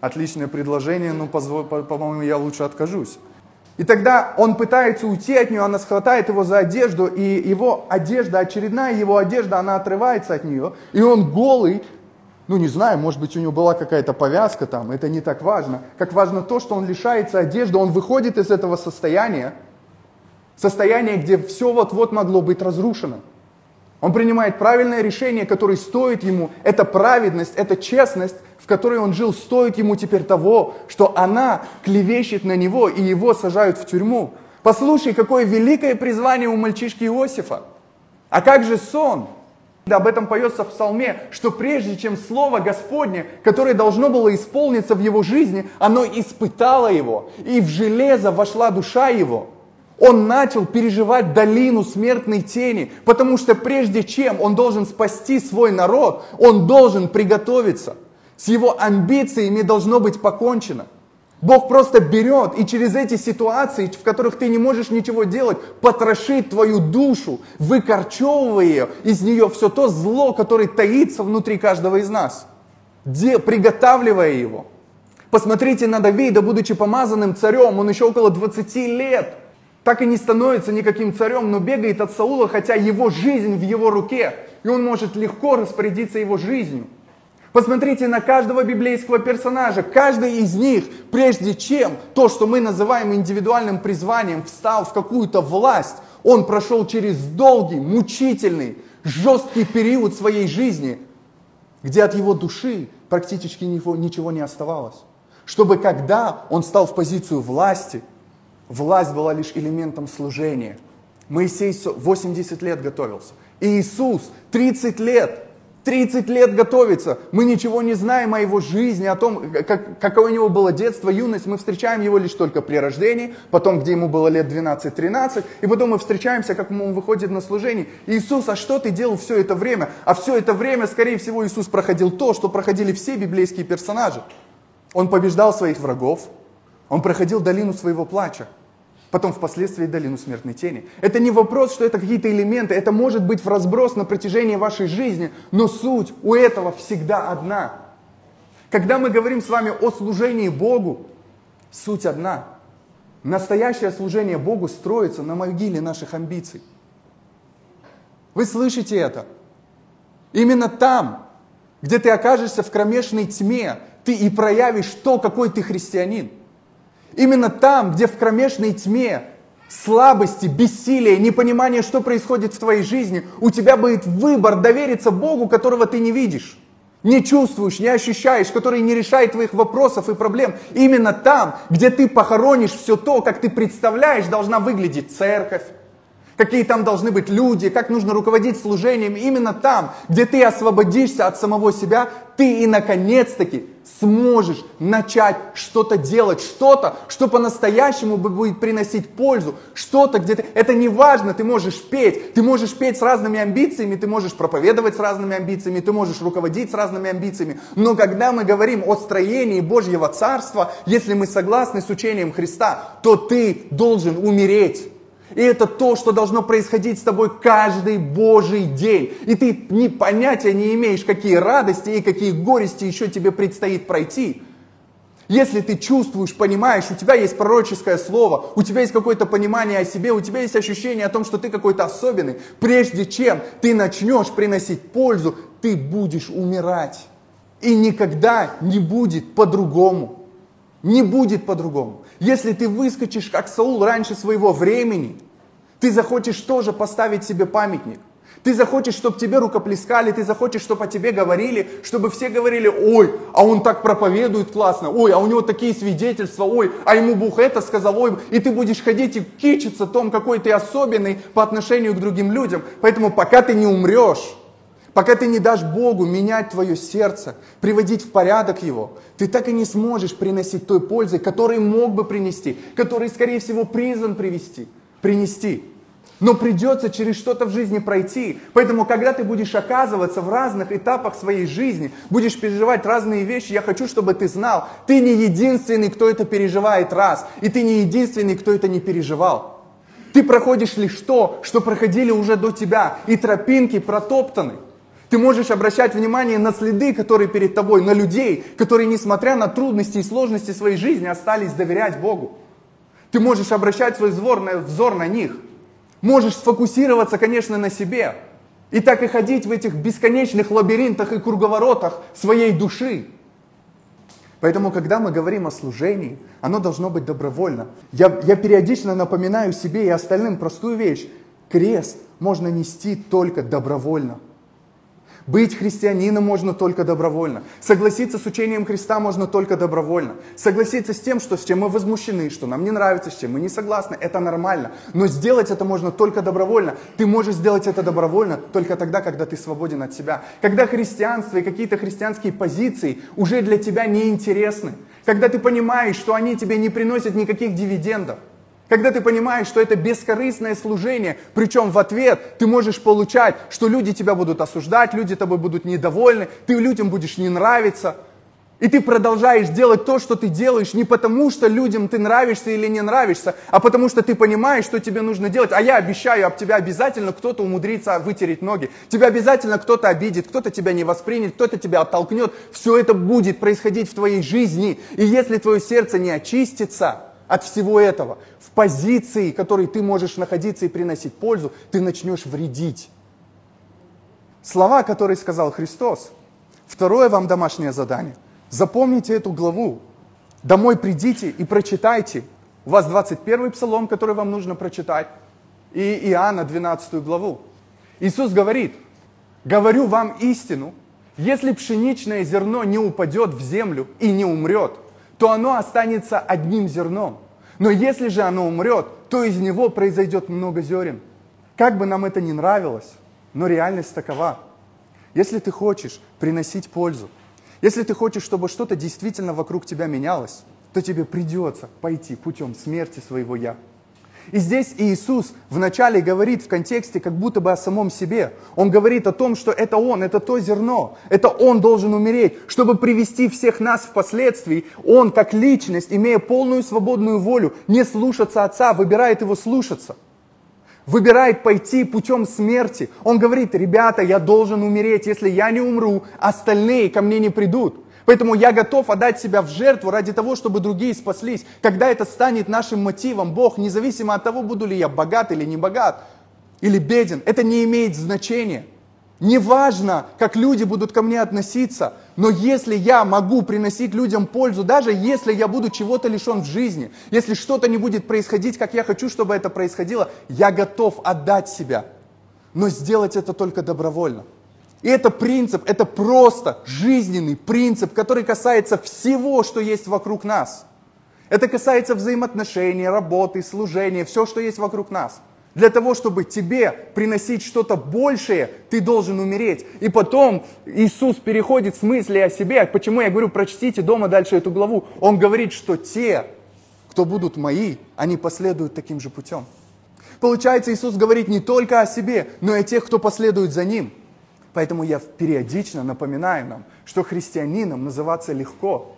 отличное предложение, но, по-моему, я лучше откажусь. И тогда он пытается уйти от нее, она схватает его за одежду, и его одежда, очередная его одежда, она отрывается от нее, и он голый, ну не знаю, может быть у него была какая-то повязка там, это не так важно. Как важно то, что он лишается одежды, он выходит из этого состояния, Состояние, где все вот-вот могло быть разрушено. Он принимает правильное решение, которое стоит ему, это праведность, это честность, в которой он жил, стоит ему теперь того, что она клевещет на него и его сажают в тюрьму. Послушай, какое великое призвание у мальчишки Иосифа. А как же сон? Да, об этом поется в псалме, что прежде чем Слово Господне, которое должно было исполниться в его жизни, оно испытало его, и в железо вошла душа его – он начал переживать долину смертной тени, потому что прежде чем он должен спасти свой народ, он должен приготовиться. С его амбициями должно быть покончено. Бог просто берет и через эти ситуации, в которых ты не можешь ничего делать, потрошит твою душу, выкорчевывая ее, из нее все то зло, которое таится внутри каждого из нас, де, приготавливая его. Посмотрите на Давида, будучи помазанным царем, он еще около 20 лет – так и не становится никаким царем, но бегает от Саула, хотя его жизнь в его руке, и он может легко распорядиться его жизнью. Посмотрите на каждого библейского персонажа. Каждый из них, прежде чем то, что мы называем индивидуальным призванием, встал в какую-то власть, он прошел через долгий, мучительный, жесткий период своей жизни, где от его души практически ничего не оставалось. Чтобы когда он стал в позицию власти – Власть была лишь элементом служения. Моисей 80 лет готовился. Иисус 30 лет. 30 лет готовится. Мы ничего не знаем о его жизни, о том, как, какое у него было детство, юность. Мы встречаем его лишь только при рождении, потом, где ему было лет 12-13, и потом мы встречаемся, как он выходит на служение. Иисус, а что ты делал все это время? А все это время, скорее всего, Иисус проходил то, что проходили все библейские персонажи. Он побеждал своих врагов, он проходил долину своего плача, потом впоследствии долину смертной тени. Это не вопрос, что это какие-то элементы, это может быть в разброс на протяжении вашей жизни, но суть у этого всегда одна. Когда мы говорим с вами о служении Богу, суть одна. Настоящее служение Богу строится на могиле наших амбиций. Вы слышите это? Именно там, где ты окажешься в кромешной тьме, ты и проявишь то, какой ты христианин. Именно там, где в кромешной тьме слабости, бессилия, непонимания, что происходит в твоей жизни, у тебя будет выбор довериться Богу, которого ты не видишь, не чувствуешь, не ощущаешь, который не решает твоих вопросов и проблем. Именно там, где ты похоронишь все то, как ты представляешь, должна выглядеть церковь, какие там должны быть люди, как нужно руководить служением. Именно там, где ты освободишься от самого себя, ты и наконец-таки сможешь начать что-то делать, что-то, что по-настоящему будет приносить пользу, что-то где-то, это не важно, ты можешь петь, ты можешь петь с разными амбициями, ты можешь проповедовать с разными амбициями, ты можешь руководить с разными амбициями, но когда мы говорим о строении Божьего Царства, если мы согласны с учением Христа, то ты должен умереть и это то, что должно происходить с тобой каждый Божий день. И ты ни понятия не имеешь, какие радости и какие горести еще тебе предстоит пройти. Если ты чувствуешь, понимаешь, у тебя есть пророческое слово, у тебя есть какое-то понимание о себе, у тебя есть ощущение о том, что ты какой-то особенный, прежде чем ты начнешь приносить пользу, ты будешь умирать. И никогда не будет по-другому. Не будет по-другому. Если ты выскочишь, как Саул, раньше своего времени, ты захочешь тоже поставить себе памятник. Ты захочешь, чтобы тебе рукоплескали, ты захочешь, чтобы о тебе говорили, чтобы все говорили, ой, а он так проповедует классно, ой, а у него такие свидетельства, ой, а ему Бог это сказал, ой, и ты будешь ходить и кичиться том, какой ты особенный по отношению к другим людям. Поэтому пока ты не умрешь, Пока ты не дашь Богу менять твое сердце, приводить в порядок его, ты так и не сможешь приносить той пользы, которую мог бы принести, который, скорее всего, призван привести, принести. Но придется через что-то в жизни пройти. Поэтому, когда ты будешь оказываться в разных этапах своей жизни, будешь переживать разные вещи, я хочу, чтобы ты знал, ты не единственный, кто это переживает раз, и ты не единственный, кто это не переживал. Ты проходишь лишь то, что проходили уже до тебя, и тропинки протоптаны. Ты можешь обращать внимание на следы, которые перед тобой, на людей, которые, несмотря на трудности и сложности своей жизни, остались доверять Богу. Ты можешь обращать свой взор на, взор на них. Можешь сфокусироваться, конечно, на себе. И так и ходить в этих бесконечных лабиринтах и круговоротах своей души. Поэтому, когда мы говорим о служении, оно должно быть добровольно. Я, я периодично напоминаю себе и остальным простую вещь. Крест можно нести только добровольно. Быть христианином можно только добровольно. Согласиться с учением Христа можно только добровольно. Согласиться с тем, что, с чем мы возмущены, что нам не нравится, с чем мы не согласны, это нормально. Но сделать это можно только добровольно. Ты можешь сделать это добровольно только тогда, когда ты свободен от себя. Когда христианство и какие-то христианские позиции уже для тебя не интересны. Когда ты понимаешь, что они тебе не приносят никаких дивидендов. Когда ты понимаешь, что это бескорыстное служение, причем в ответ ты можешь получать, что люди тебя будут осуждать, люди тобой будут недовольны, ты людям будешь не нравиться. И ты продолжаешь делать то, что ты делаешь, не потому, что людям ты нравишься или не нравишься, а потому что ты понимаешь, что тебе нужно делать. А я обещаю, об тебя обязательно кто-то умудрится вытереть ноги. Тебя обязательно кто-то обидит, кто-то тебя не воспринят, кто-то тебя оттолкнет. Все это будет происходить в твоей жизни. И если твое сердце не очистится, от всего этого, позиции, в которой ты можешь находиться и приносить пользу, ты начнешь вредить. Слова, которые сказал Христос. Второе вам домашнее задание. Запомните эту главу. Домой придите и прочитайте. У вас 21 псалом, который вам нужно прочитать, и Иоанна 12 главу. Иисус говорит, говорю вам истину, если пшеничное зерно не упадет в землю и не умрет, то оно останется одним зерном. Но если же оно умрет, то из него произойдет много зерен. Как бы нам это ни нравилось, но реальность такова. Если ты хочешь приносить пользу, если ты хочешь, чтобы что-то действительно вокруг тебя менялось, то тебе придется пойти путем смерти своего «я». И здесь Иисус вначале говорит в контексте как будто бы о самом себе. Он говорит о том, что это Он, это то зерно, это Он должен умереть, чтобы привести всех нас впоследствии. Он, как личность, имея полную свободную волю, не слушаться Отца, выбирает Его слушаться. Выбирает пойти путем смерти. Он говорит, ребята, я должен умереть. Если я не умру, остальные ко мне не придут. Поэтому я готов отдать себя в жертву ради того, чтобы другие спаслись. Когда это станет нашим мотивом, Бог, независимо от того, буду ли я богат или не богат, или беден, это не имеет значения. Неважно, как люди будут ко мне относиться, но если я могу приносить людям пользу, даже если я буду чего-то лишен в жизни, если что-то не будет происходить, как я хочу, чтобы это происходило, я готов отдать себя. Но сделать это только добровольно. И это принцип, это просто жизненный принцип, который касается всего, что есть вокруг нас. Это касается взаимоотношений, работы, служения, все, что есть вокруг нас. Для того, чтобы тебе приносить что-то большее, ты должен умереть. И потом Иисус переходит с мысли о себе. Почему я говорю, прочтите дома дальше эту главу. Он говорит, что те, кто будут мои, они последуют таким же путем. Получается, Иисус говорит не только о себе, но и о тех, кто последует за Ним. Поэтому я периодично напоминаю нам, что христианином называться легко,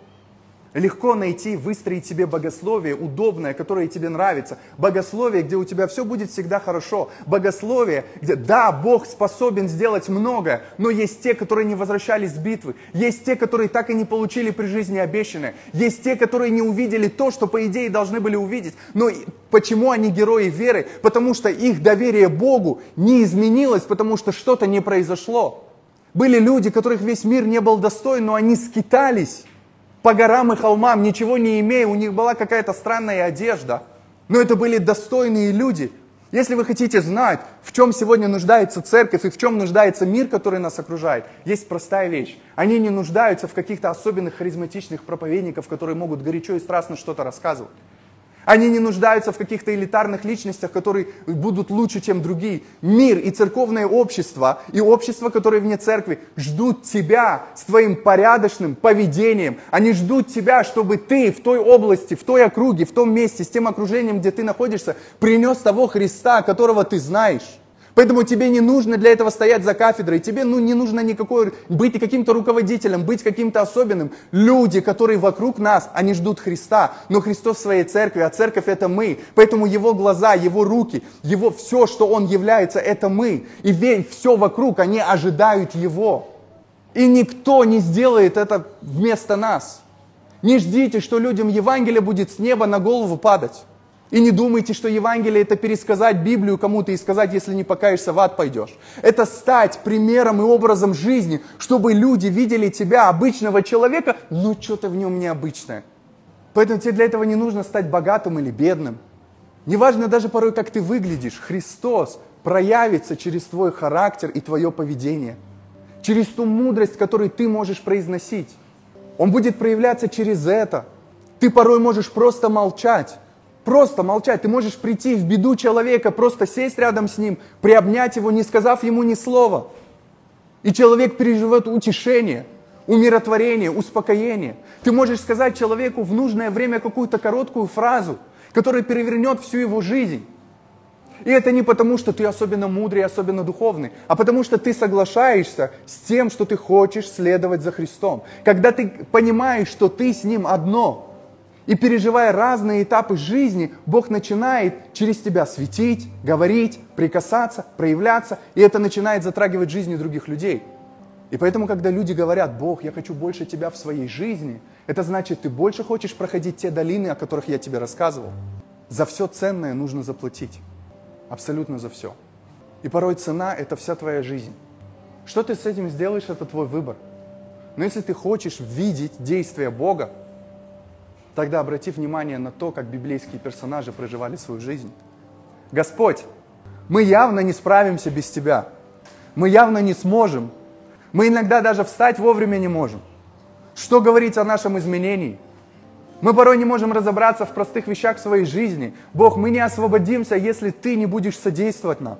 Легко найти, выстроить себе богословие удобное, которое тебе нравится. Богословие, где у тебя все будет всегда хорошо. Богословие, где, да, Бог способен сделать многое, но есть те, которые не возвращались с битвы. Есть те, которые так и не получили при жизни обещанное. Есть те, которые не увидели то, что по идее должны были увидеть. Но почему они герои веры? Потому что их доверие Богу не изменилось, потому что что-то не произошло. Были люди, которых весь мир не был достоин, но они скитались по горам и холмам, ничего не имея, у них была какая-то странная одежда. Но это были достойные люди. Если вы хотите знать, в чем сегодня нуждается церковь и в чем нуждается мир, который нас окружает, есть простая вещь. Они не нуждаются в каких-то особенных харизматичных проповедников, которые могут горячо и страстно что-то рассказывать. Они не нуждаются в каких-то элитарных личностях, которые будут лучше, чем другие. Мир и церковное общество, и общество, которое вне церкви, ждут тебя с твоим порядочным поведением. Они ждут тебя, чтобы ты в той области, в той округе, в том месте, с тем окружением, где ты находишься, принес того Христа, которого ты знаешь. Поэтому тебе не нужно для этого стоять за кафедрой, тебе ну, не нужно никакой, быть каким-то руководителем, быть каким-то особенным. Люди, которые вокруг нас, они ждут Христа, но Христос в своей церкви, а церковь это мы. Поэтому Его глаза, Его руки, Его все, что Он является, это мы. И все вокруг, они ожидают Его. И никто не сделает это вместо нас. Не ждите, что людям Евангелие будет с неба на голову падать. И не думайте, что Евангелие это пересказать Библию кому-то и сказать, если не покаешься, в ад пойдешь. Это стать примером и образом жизни, чтобы люди видели тебя, обычного человека, но что-то в нем необычное. Поэтому тебе для этого не нужно стать богатым или бедным. Неважно даже порой, как ты выглядишь, Христос проявится через твой характер и твое поведение. Через ту мудрость, которую ты можешь произносить. Он будет проявляться через это. Ты порой можешь просто молчать, Просто молчать. Ты можешь прийти в беду человека, просто сесть рядом с ним, приобнять его, не сказав ему ни слова. И человек переживет утешение, умиротворение, успокоение. Ты можешь сказать человеку в нужное время какую-то короткую фразу, которая перевернет всю его жизнь. И это не потому, что ты особенно мудрый, особенно духовный, а потому что ты соглашаешься с тем, что ты хочешь следовать за Христом. Когда ты понимаешь, что ты с Ним одно – и переживая разные этапы жизни, Бог начинает через тебя светить, говорить, прикасаться, проявляться, и это начинает затрагивать жизни других людей. И поэтому, когда люди говорят, Бог, я хочу больше Тебя в своей жизни, это значит, ты больше хочешь проходить те долины, о которых я тебе рассказывал. За все ценное нужно заплатить. Абсолютно за все. И порой цена – это вся твоя жизнь. Что ты с этим сделаешь, это твой выбор. Но если ты хочешь видеть действия Бога, Тогда обрати внимание на то, как библейские персонажи проживали свою жизнь. Господь, мы явно не справимся без Тебя. Мы явно не сможем. Мы иногда даже встать вовремя не можем. Что говорить о нашем изменении? Мы порой не можем разобраться в простых вещах своей жизни. Бог, мы не освободимся, если Ты не будешь содействовать нам.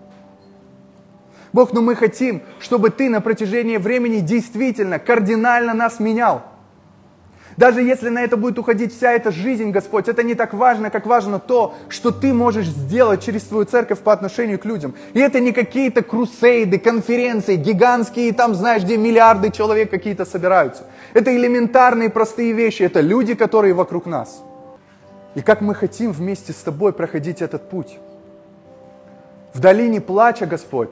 Бог, но мы хотим, чтобы Ты на протяжении времени действительно, кардинально нас менял. Даже если на это будет уходить вся эта жизнь, Господь, это не так важно, как важно то, что Ты можешь сделать через свою церковь по отношению к людям. И это не какие-то крусейды, конференции, гигантские, там, знаешь, где миллиарды человек какие-то собираются. Это элементарные простые вещи, это люди, которые вокруг нас. И как мы хотим вместе с Тобой проходить этот путь. В долине плача, Господь,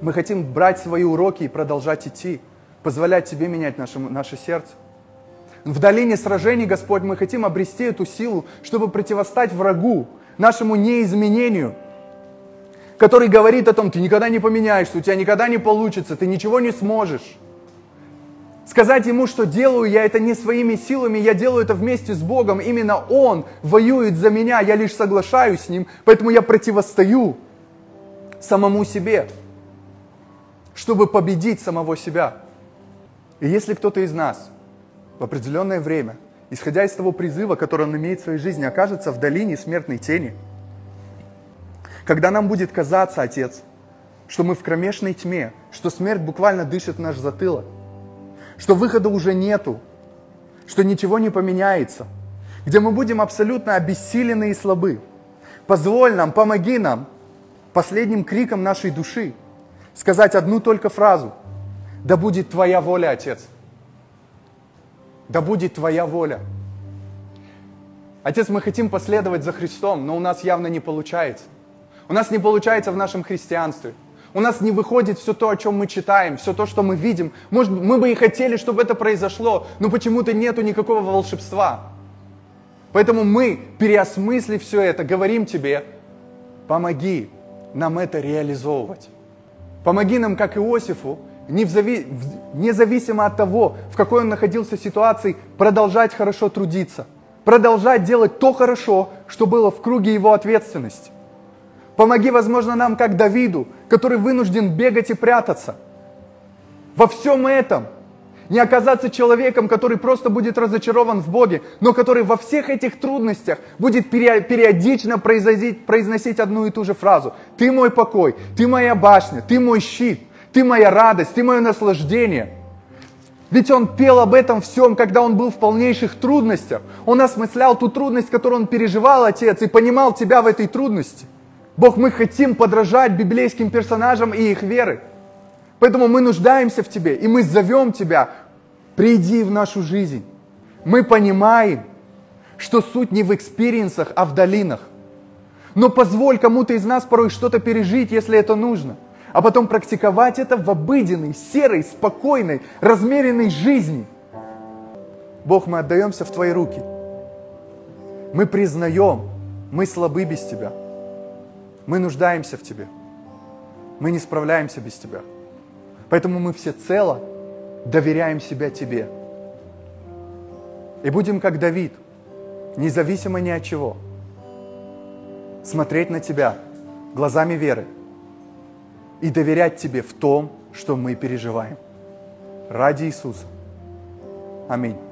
мы хотим брать свои уроки и продолжать идти, позволять Тебе менять наше, наше сердце. В долине сражений, Господь, мы хотим обрести эту силу, чтобы противостать врагу, нашему неизменению. который говорит о том, ты никогда не поменяешься, у тебя никогда не получится, ты ничего не сможешь. Сказать ему, что делаю я это не своими силами, я делаю это вместе с Богом. Именно Он воюет за меня, я лишь соглашаюсь с Ним, поэтому я противостою самому себе, чтобы победить самого себя. И если кто-то из нас в определенное время, исходя из того призыва, который он имеет в своей жизни, окажется в долине смертной тени, когда нам будет казаться, Отец, что мы в кромешной тьме, что смерть буквально дышит наш затылок, что выхода уже нету, что ничего не поменяется, где мы будем абсолютно обессилены и слабы. Позволь нам, помоги нам последним криком нашей души сказать одну только фразу. Да будет Твоя воля, Отец. Да будет Твоя воля. Отец, мы хотим последовать за Христом, но у нас явно не получается. У нас не получается в нашем христианстве – у нас не выходит все то, о чем мы читаем, все то, что мы видим. Может, мы бы и хотели, чтобы это произошло, но почему-то нету никакого волшебства. Поэтому мы, переосмыслив все это, говорим тебе, помоги нам это реализовывать. Помоги нам, как Иосифу, независимо от того, в какой он находился ситуации, продолжать хорошо трудиться, продолжать делать то хорошо, что было в круге его ответственности. Помоги, возможно, нам, как Давиду, который вынужден бегать и прятаться. Во всем этом не оказаться человеком, который просто будет разочарован в Боге, но который во всех этих трудностях будет периодично произносить, одну и ту же фразу. Ты мой покой, ты моя башня, ты мой щит, ты моя радость, ты мое наслаждение. Ведь он пел об этом всем, когда он был в полнейших трудностях. Он осмыслял ту трудность, которую он переживал, Отец, и понимал тебя в этой трудности. Бог, мы хотим подражать библейским персонажам и их веры. Поэтому мы нуждаемся в Тебе, и мы зовем Тебя, приди в нашу жизнь. Мы понимаем, что суть не в экспириенсах, а в долинах. Но позволь кому-то из нас порой что-то пережить, если это нужно, а потом практиковать это в обыденной, серой, спокойной, размеренной жизни. Бог, мы отдаемся в Твои руки. Мы признаем, мы слабы без Тебя. Мы нуждаемся в Тебе. Мы не справляемся без Тебя. Поэтому мы все цело доверяем себя Тебе. И будем как Давид, независимо ни от чего, смотреть на Тебя глазами веры и доверять Тебе в том, что мы переживаем. Ради Иисуса. Аминь.